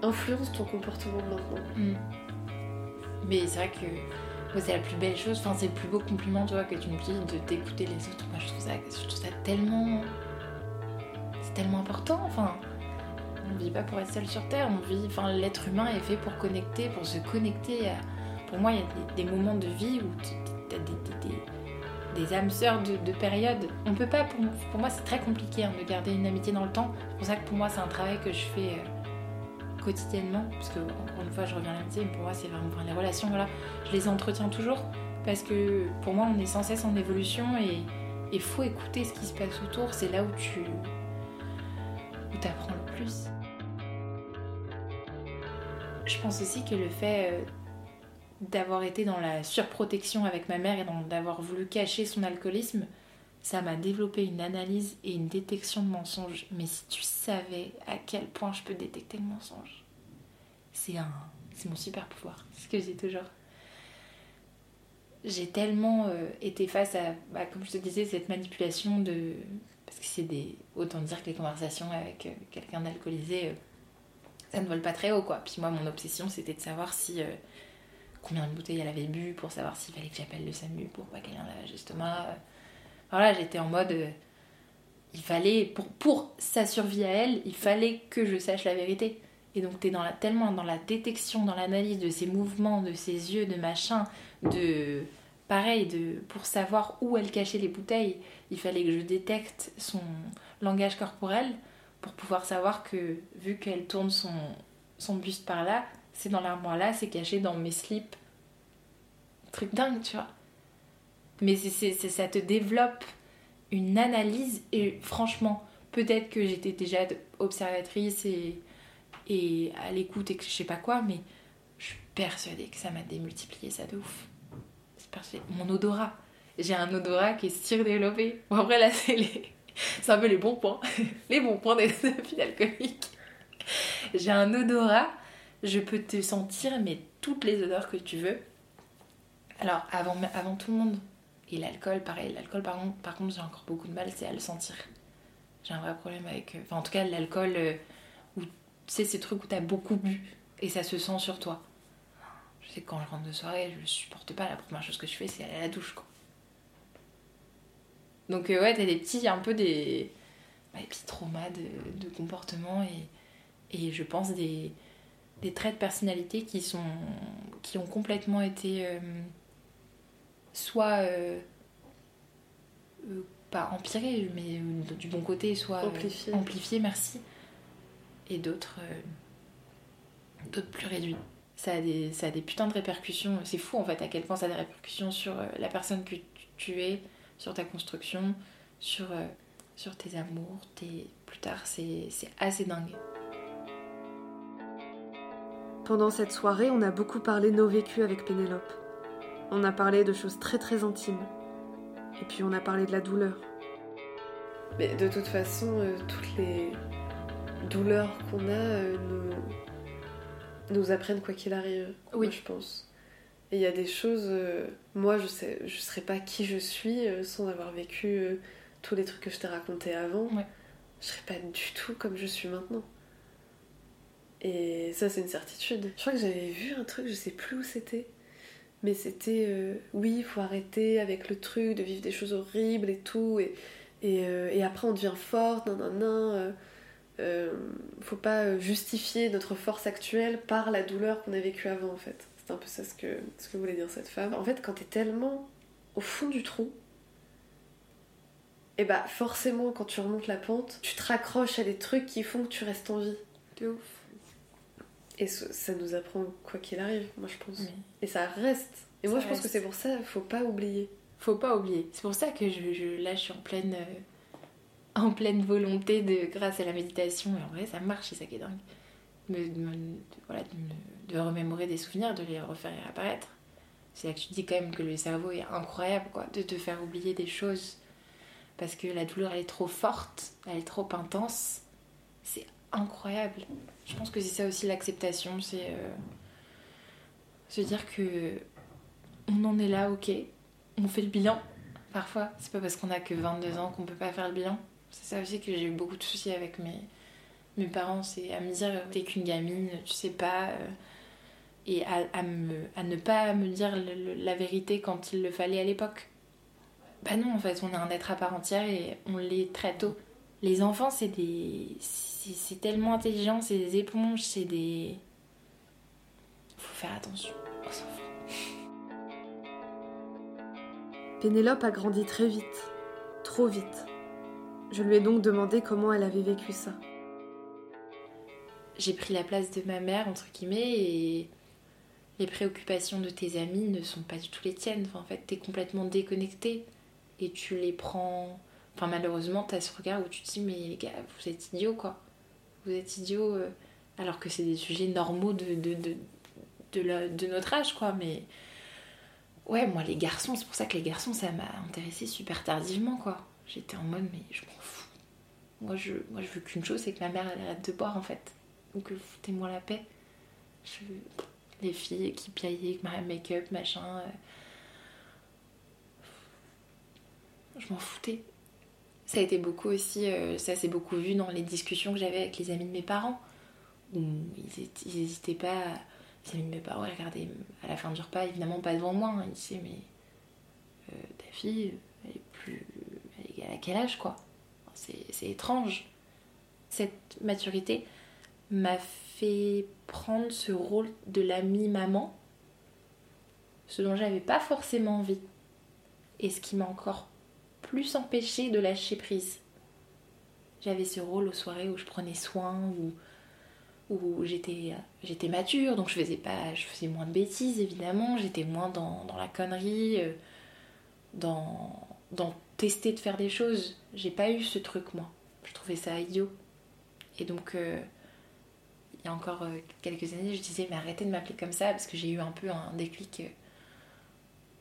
influence ton comportement maintenant. Mm. Mais c'est vrai que c'est la plus belle chose, enfin c'est le plus beau compliment tu que tu me dis de t'écouter les autres. Moi je trouve ça, je trouve ça tellement. C'est tellement important. Enfin, on vit pas pour être seul sur Terre, on vit. Enfin, l'être humain est fait pour connecter, pour se connecter. Pour moi, il y a des, moments de vie où tu as des, des, âmes sœurs de, de, période. On peut pas, pour, moi, c'est très compliqué hein, de garder une amitié dans le temps. C'est pour ça que pour moi, c'est un travail que je fais. Quotidiennement, parce que encore une fois je reviens à l'amitié, mais pour moi c'est vraiment les relations, voilà, je les entretiens toujours parce que pour moi on est sans cesse en évolution et il faut écouter ce qui se passe autour, c'est là où tu où apprends le plus. Je pense aussi que le fait euh, d'avoir été dans la surprotection avec ma mère et d'avoir voulu cacher son alcoolisme, ça m'a développé une analyse et une détection de mensonges. Mais si tu savais à quel point je peux détecter le mensonge, c'est un, c'est mon super pouvoir. C'est ce que j'ai toujours. J'ai tellement euh, été face à, bah, comme je te disais, cette manipulation de, parce que c'est des, autant dire que les conversations avec euh, quelqu'un d'alcoolisé, euh, ça ne vole pas très haut quoi. Puis moi, mon obsession, c'était de savoir si combien de bouteilles elle avait bu pour savoir s'il fallait que j'appelle le SAMU pour pas qu'elle ait un lavage d'estomac voilà, j'étais en mode. Euh, il fallait, pour, pour sa survie à elle, il fallait que je sache la vérité. Et donc, t'es dans la, tellement dans la détection, dans l'analyse de ses mouvements, de ses yeux, de machin, de, pareil, de, pour savoir où elle cachait les bouteilles, il fallait que je détecte son langage corporel pour pouvoir savoir que, vu qu'elle tourne son, son buste par là, c'est dans l'armoire là, c'est caché dans mes slips. Truc dingue, tu vois. Mais c'est, ça te développe une analyse et franchement, peut-être que j'étais déjà observatrice et, à l'écoute et que je sais pas quoi, mais je suis persuadée que ça m'a démultiplié ça de ouf. Mon odorat. J'ai un odorat qui est surdéveloppé. Bon, après, là, c'est les... Un peu les bons points. les bons points des filles alcooliques. J'ai un odorat. Je peux te sentir, mais toutes les odeurs que tu veux. Alors, avant, avant tout le monde. Et l'alcool, pareil. L'alcool, par contre, j'ai encore beaucoup de mal, c'est à le sentir. J'ai un vrai problème avec. Euh, enfin, en tout cas, l'alcool, euh, où tu sais, ces trucs où t'as beaucoup bu et ça se sent sur toi. Je sais que quand je rentre de soirée, je supporte pas. La première chose que je fais, c'est aller à la douche, quoi. Donc, euh, ouais, t'as des petits, un peu des, bah, des petits traumas de, de comportement et, et, je pense des, des, traits de personnalité qui, sont, qui ont complètement été soit pas empiré, mais euh, du bon côté, soit amplifié, amplifié merci. Et d'autres, euh, d'autres plus réduits. Ça a, des, ça a des putains de répercussions. C'est fou en fait à quel point ça a des répercussions sur euh, la personne que tu es, sur ta construction, sur, sur tes amours, tes... plus tard. C'est, c'est assez dingue. Pendant cette soirée, on a beaucoup parlé de nos vécus avec Pénélope. On a parlé de choses très très intimes. Et puis on a parlé de la douleur. Mais de toute façon, euh, toutes les douleurs qu'on a euh, nous, nous apprennent quoi qu'il arrive. Oui. je pense. Et il y a des choses. Euh, moi, je sais, je serais pas qui je suis sans avoir vécu tous les trucs que je t'ai racontés avant. Ouais. Je serais pas du tout comme je suis maintenant. Et ça, c'est une certitude. Je crois que j'avais vu un truc, je sais plus où c'était mais c'était euh, oui, il faut arrêter avec le truc de vivre des choses horribles et tout, et, et, euh, et après on devient forte, nan nan nan. Euh, faut pas justifier notre force actuelle par la douleur qu'on a vécue avant en fait. C'est un peu ça ce que, ce que voulait dire cette femme. En fait, quand t'es tellement au fond du trou, et eh bah forcément quand tu remontes la pente, tu te raccroches à des trucs qui font que tu restes en vie. De ouf. Et ça nous apprend quoi qu'il arrive, moi je pense. Et ça reste. Et moi je pense que c'est pour ça, faut pas oublier. Faut pas oublier. C'est pour ça que je, je, là je suis en pleine, euh, en pleine volonté de, grâce à la méditation, et en vrai ça marche, c'est ça qui est dingue. De, voilà, de, remémorer des souvenirs, de les refaire apparaître. C'est là que tu dis quand même que le cerveau est incroyable, quoi, de te faire oublier des choses. Parce que la douleur elle est trop forte, elle est trop intense. C'est incroyable. Je pense que c'est ça aussi l'acceptation, c'est euh, se dire que on en est là, ok, on fait le bilan. Parfois, c'est pas parce qu'on a que 22 ans qu'on peut pas faire le bilan. C'est ça aussi que j'ai eu beaucoup de soucis avec mes, parents, c'est à me dire t'es qu'une gamine, tu sais pas. Euh, et à ne pas me dire la vérité quand il le fallait à l'époque. Bah non, en fait, on est un être à part entière et on l'est très tôt. Les enfants, c'est des c'est tellement intelligent, c'est des éponges, c'est des. Faut faire attention Pénélope a grandi très vite, trop vite. Je lui ai donc demandé comment elle avait vécu ça. J'ai pris la place de ma mère, entre guillemets, et les préoccupations de tes amis ne sont pas du tout les tiennes. en fait, t'es complètement déconnecté et tu les prends. Enfin, malheureusement, t'as ce regard où tu te dis, mais les gars, vous êtes idiots, quoi vous êtes idiot, euh, alors que c'est des sujets normaux de, de, de, de, notre âge, quoi. Mais ouais, moi, les garçons, c'est pour ça que les garçons, ça m'a intéressé super tardivement, quoi. J'étais en mode, mais je m'en fous. Moi je, moi, je veux qu'une chose, c'est que ma mère, elle arrête de boire, en fait. Donc, foutez-moi la paix. Les filles qui piaillaient, make-up, machin. Euh, je m'en foutais. Ça a été beaucoup aussi, euh, ça s'est beaucoup vu dans les discussions que j'avais avec les amis de mes parents, ils n'hésitaient pas, les amis de mes parents, regardaient à la fin du repas, évidemment pas devant moi, hein, ils disaient mais euh, ta fille, elle est plus, elle est à quel âge quoi? C'est étrange. Cette maturité m'a fait prendre ce rôle de l'ami maman, ce dont j'avais pas forcément envie et ce qui m'a encore plus empêché de lâcher prise. J'avais ce rôle aux soirées où je prenais soin, où, où j'étais, j'étais mature, donc je faisais, pas, je faisais moins de bêtises évidemment, j'étais moins dans, dans la connerie, euh, dans, dans tester de faire des choses. J'ai pas eu ce truc moi. Je trouvais ça idiot. Et donc, euh, il y a encore euh, quelques années, je disais, mais arrêtez de m'appeler comme ça, parce que j'ai eu un peu un déclic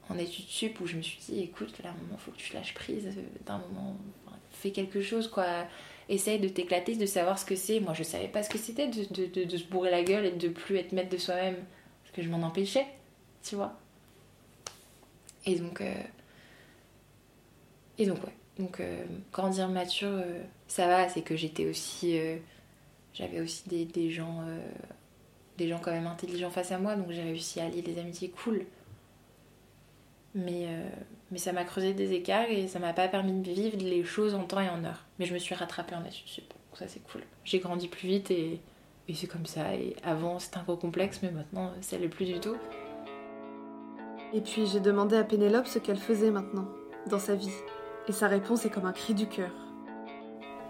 en études sup où je me suis dit, écoute, là, moment, faut que tu lâches prise d'un moment, fais quelque chose, quoi. Essaye de t'éclater, de savoir ce que c'est. Moi, je savais pas ce que c'était de, de, de, se bourrer la gueule et de plus être maître de soi-même, parce que je m'en empêchais, tu vois. Et donc, et donc, ouais. Donc, euh, grandir mature, euh, ça va, c'est que j'étais aussi. Euh, j'avais aussi des, des gens. des gens quand même intelligents face à moi, donc j'ai réussi à lier des amitiés cool. Mais, mais ça m'a creusé des écarts et ça m'a pas permis de vivre les choses en temps et en heure. Mais je me suis rattrapée en études sup, donc ça c'est cool. J'ai grandi plus vite et, et c'est comme ça. Et avant c'était un gros complexe, mais maintenant ça l'est plus du tout. Et puis j'ai demandé à Pénélope ce qu'elle faisait maintenant, dans sa vie. Et sa réponse est comme un cri du cœur.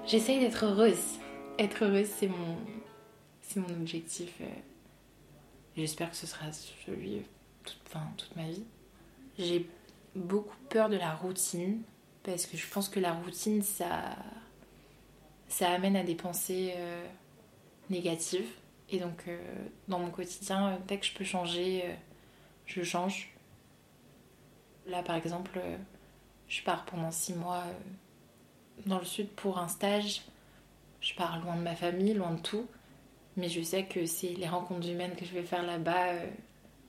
J'essaye d'être heureuse. Être heureuse, c'est mon, c'est mon objectif. Euh. J'espère que ce sera celui toute, enfin, toute ma vie. J'ai beaucoup peur de la routine parce que je pense que la routine, ça, ça amène à des pensées euh, négatives. Et donc, euh, dans mon quotidien, dès que je peux changer, je change. Là, par exemple, je pars pendant six mois euh, dans le sud pour un stage. Je pars loin de ma famille, loin de tout. Mais je sais que c'est les rencontres humaines que je vais faire là-bas euh,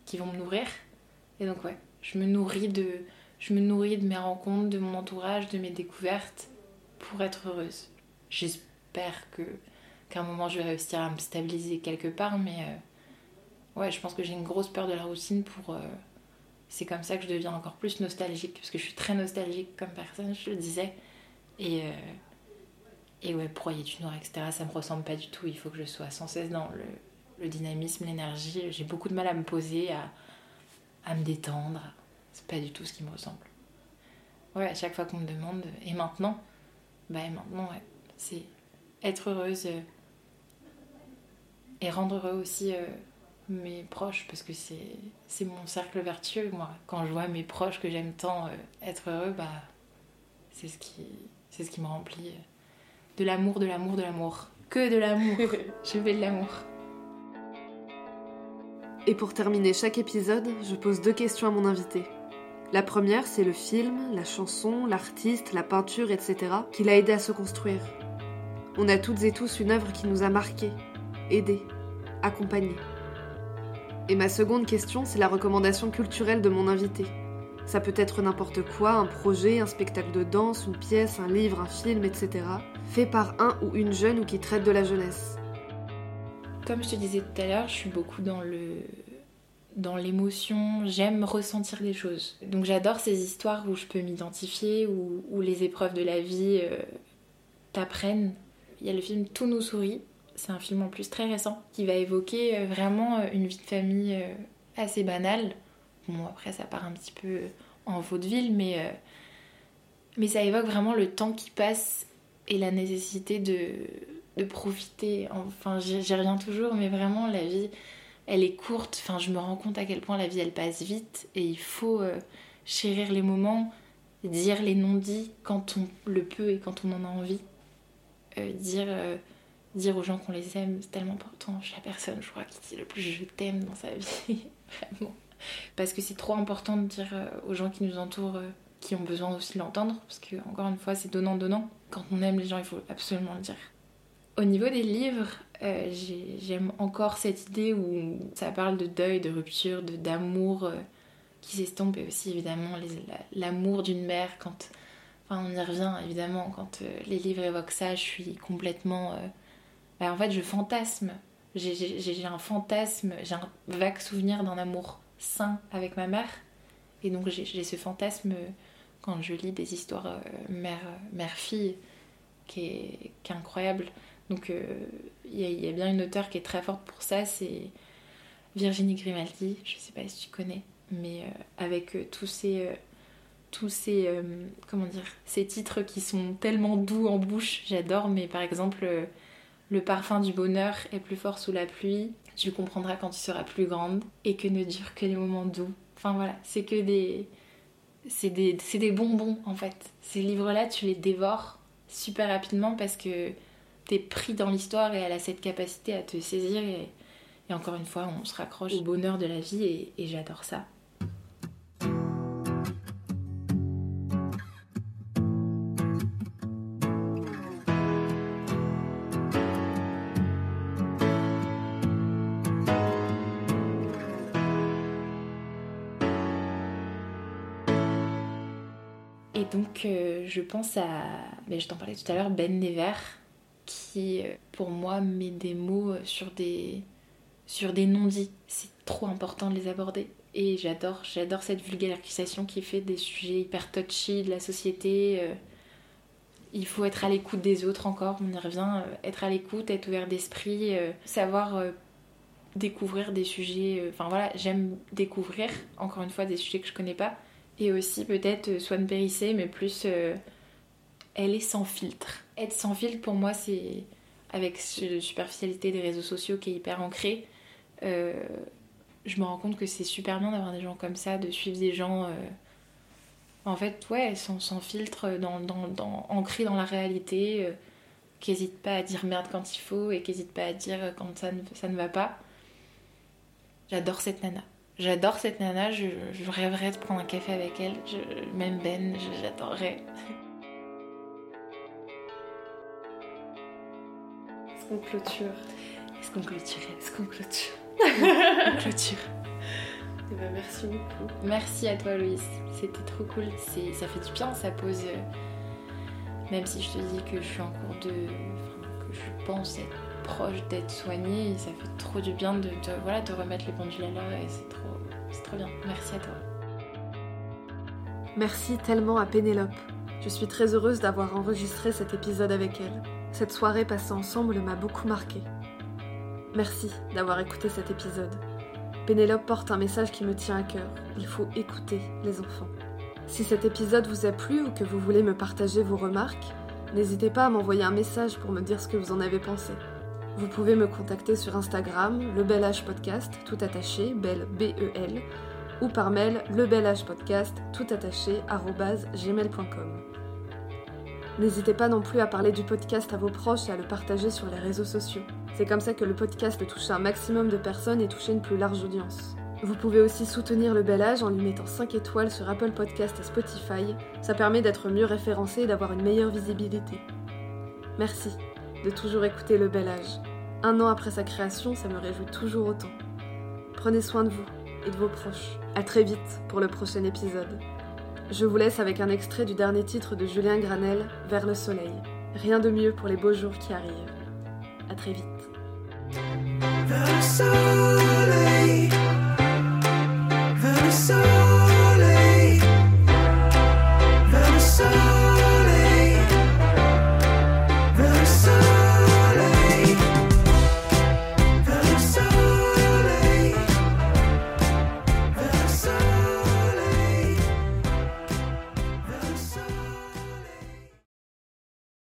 qui vont me nourrir. Et donc ouais, je me nourris de, je me nourris de mes rencontres, de mon entourage, de mes découvertes pour être heureuse. J'espère que qu'à un moment je vais réussir à me stabiliser quelque part, mais euh, ouais, je pense que j'ai une grosse peur de la routine pour c'est comme ça que je deviens encore plus nostalgique, parce que je suis très nostalgique comme personne, je le disais. Et, euh, et ouais, broyer du noir, etc., ça me ressemble pas du tout. Il faut que je sois sans cesse dans le, le dynamisme, l'énergie. J'ai beaucoup de mal à me poser, à, à me détendre. C'est pas du tout ce qui me ressemble. Ouais, à chaque fois qu'on me demande, et maintenant Bah, et maintenant, ouais, c'est être heureuse euh, et rendre heureux aussi. Euh, mes proches parce que c'est mon cercle vertueux moi quand je vois mes proches que j'aime tant euh, être heureux bah c'est ce qui c'est ce qui me remplit de l'amour de l'amour de l'amour que de l'amour je veux de l'amour et pour terminer chaque épisode je pose deux questions à mon invité la première c'est le film la chanson l'artiste la peinture etc qui l'a aidé à se construire on a toutes et tous une œuvre qui nous a marqué aidé accompagné et ma seconde question, c'est la recommandation culturelle de mon invité. Ça peut être n'importe quoi, un projet, un spectacle de danse, une pièce, un livre, un film, etc. Fait par un ou une jeune ou qui traite de la jeunesse. Comme je te disais tout à l'heure, je suis beaucoup dans le dans l'émotion, j'aime ressentir des choses. Donc j'adore ces histoires où je peux m'identifier, où, où, les épreuves de la vie euh, t'apprennent. Il y a le film Tout nous sourit, c'est un film en plus très récent qui va évoquer euh, vraiment euh, une vie de famille assez banale. Bon, après, ça part un petit peu en vaudeville, mais, mais ça évoque vraiment le temps qui passe et la nécessité de, de profiter. Enfin, j'y reviens toujours, mais vraiment, la vie, elle est courte. Enfin, je me rends compte à quel point la vie, elle passe vite et il faut chérir les moments, dire les non-dits quand on le peut et quand on en a envie. dire dire aux gens qu'on les aime, c'est tellement important. Je suis la personne, je crois, qui dit le plus je t'aime dans sa vie. Vraiment. Parce que c'est trop important de dire euh, aux gens qui nous entourent, euh, qui ont besoin aussi de l'entendre. Parce que, encore une fois, c'est donnant-donnant. Quand on aime les gens, il faut absolument le dire. Au niveau des livres, euh, j'aime encore cette idée où ça parle de deuil, de rupture, d'amour qui s'estompe et aussi évidemment l'amour d'une mère quand. Enfin, on y revient évidemment quand les livres évoquent ça, je suis complètement bah, en fait, je fantasme. J'ai un fantasme, j'ai un vague souvenir d'un amour sain avec ma mère. Et donc, j'ai ce fantasme quand je lis des histoires euh, mère-fille qui, est, qui est incroyable. Donc, euh, il y, a bien une auteure qui est très forte pour ça, c'est Virginie Grimaldi. Je sais pas si tu connais, mais euh, avec tous ces tous ces euh, comment dire ces titres qui sont tellement doux en bouche, j'adore. Mais par exemple, le parfum du bonheur est plus fort sous la pluie. Tu comprendras quand tu seras plus grande et que ne durent que les moments doux. Enfin voilà, c'est que des c'est des, des bonbons en fait. Ces livres-là, tu les dévores super rapidement parce que t'es pris dans l'histoire et elle a cette capacité à te saisir et, encore une fois, on se raccroche au bonheur de la vie et j'adore ça. Et donc, euh, je pense à. Mais je t'en parlais tout à l'heure, Ben Never, qui, euh, pour moi, met des mots sur des, sur des non-dits. C'est trop important de les aborder. Et j'adore, j'adore cette vulgarisation qui fait des sujets hyper touchy de la société. Euh. Il faut être à l'écoute des autres encore, on y revient. Être à l'écoute, être ouvert d'esprit, savoir découvrir des sujets. Enfin voilà, j'aime découvrir, encore une fois, des sujets que je connais pas et aussi peut-être euh, Swan Périssé, mais plus euh, elle est sans filtre. Être sans filtre pour moi, c'est avec cette superficialité des réseaux sociaux qui est hyper ancrée. Euh, je me rends compte que c'est super bien d'avoir des gens comme ça, de suivre des gens. en fait, ouais, sans, filtre, dans, dans, dans, ancrés dans la réalité, qui n'hésitent pas à dire merde quand il faut et qui n'hésitent pas à dire quand ça ne, ça ne va pas. J'adore cette nana. J'adore cette nana, je, rêverais de prendre un café avec elle, même Ben, j'adorerais. qu'on clôture Est-ce qu'on clôture Est-ce qu'on clôture On clôture. Eh ben, merci beaucoup. Merci à toi Louise, c'était trop cool. Ça fait du bien, ça pose. Euh, même si je te dis que je suis en cours de. que je pense être proche d'être soignée et ça fait trop du bien de te, voilà, de remettre les pendules à l'heure et c'est trop, c'est trop bien. Merci à toi. Merci tellement à Pénélope. Je suis très heureuse d'avoir enregistré cet épisode avec elle. Cette soirée passée ensemble m'a beaucoup marqué. Merci d'avoir écouté cet épisode. Pénélope porte un message qui me tient à cœur. Il faut écouter les enfants. Si cet épisode vous a plu ou que vous voulez me partager vos remarques, n'hésitez pas à m'envoyer un message pour me dire ce que vous en avez pensé. Vous pouvez me contacter sur Instagram, le tout attaché, bel B-E-L, ou par mail, le tout attaché, gmail.com. N'hésitez pas non plus à parler du podcast à vos proches et à le partager sur les réseaux sociaux. C'est comme ça que le podcast peut toucher un maximum de personnes et toucher une plus large audience. Vous pouvez aussi soutenir le bel âge en lui mettant 5 étoiles sur Apple Podcast et Spotify. Ça permet d'être mieux référencé et d'avoir une meilleure visibilité. Merci de toujours écouter le bel âge. Un an après sa création, ça me réjouit toujours autant. Prenez soin de vous et de vos proches. À très vite pour le prochain épisode. Je vous laisse avec un extrait du dernier titre de Julien Granel, Vers le soleil. Rien de mieux pour les beaux jours qui arrivent. À très vite.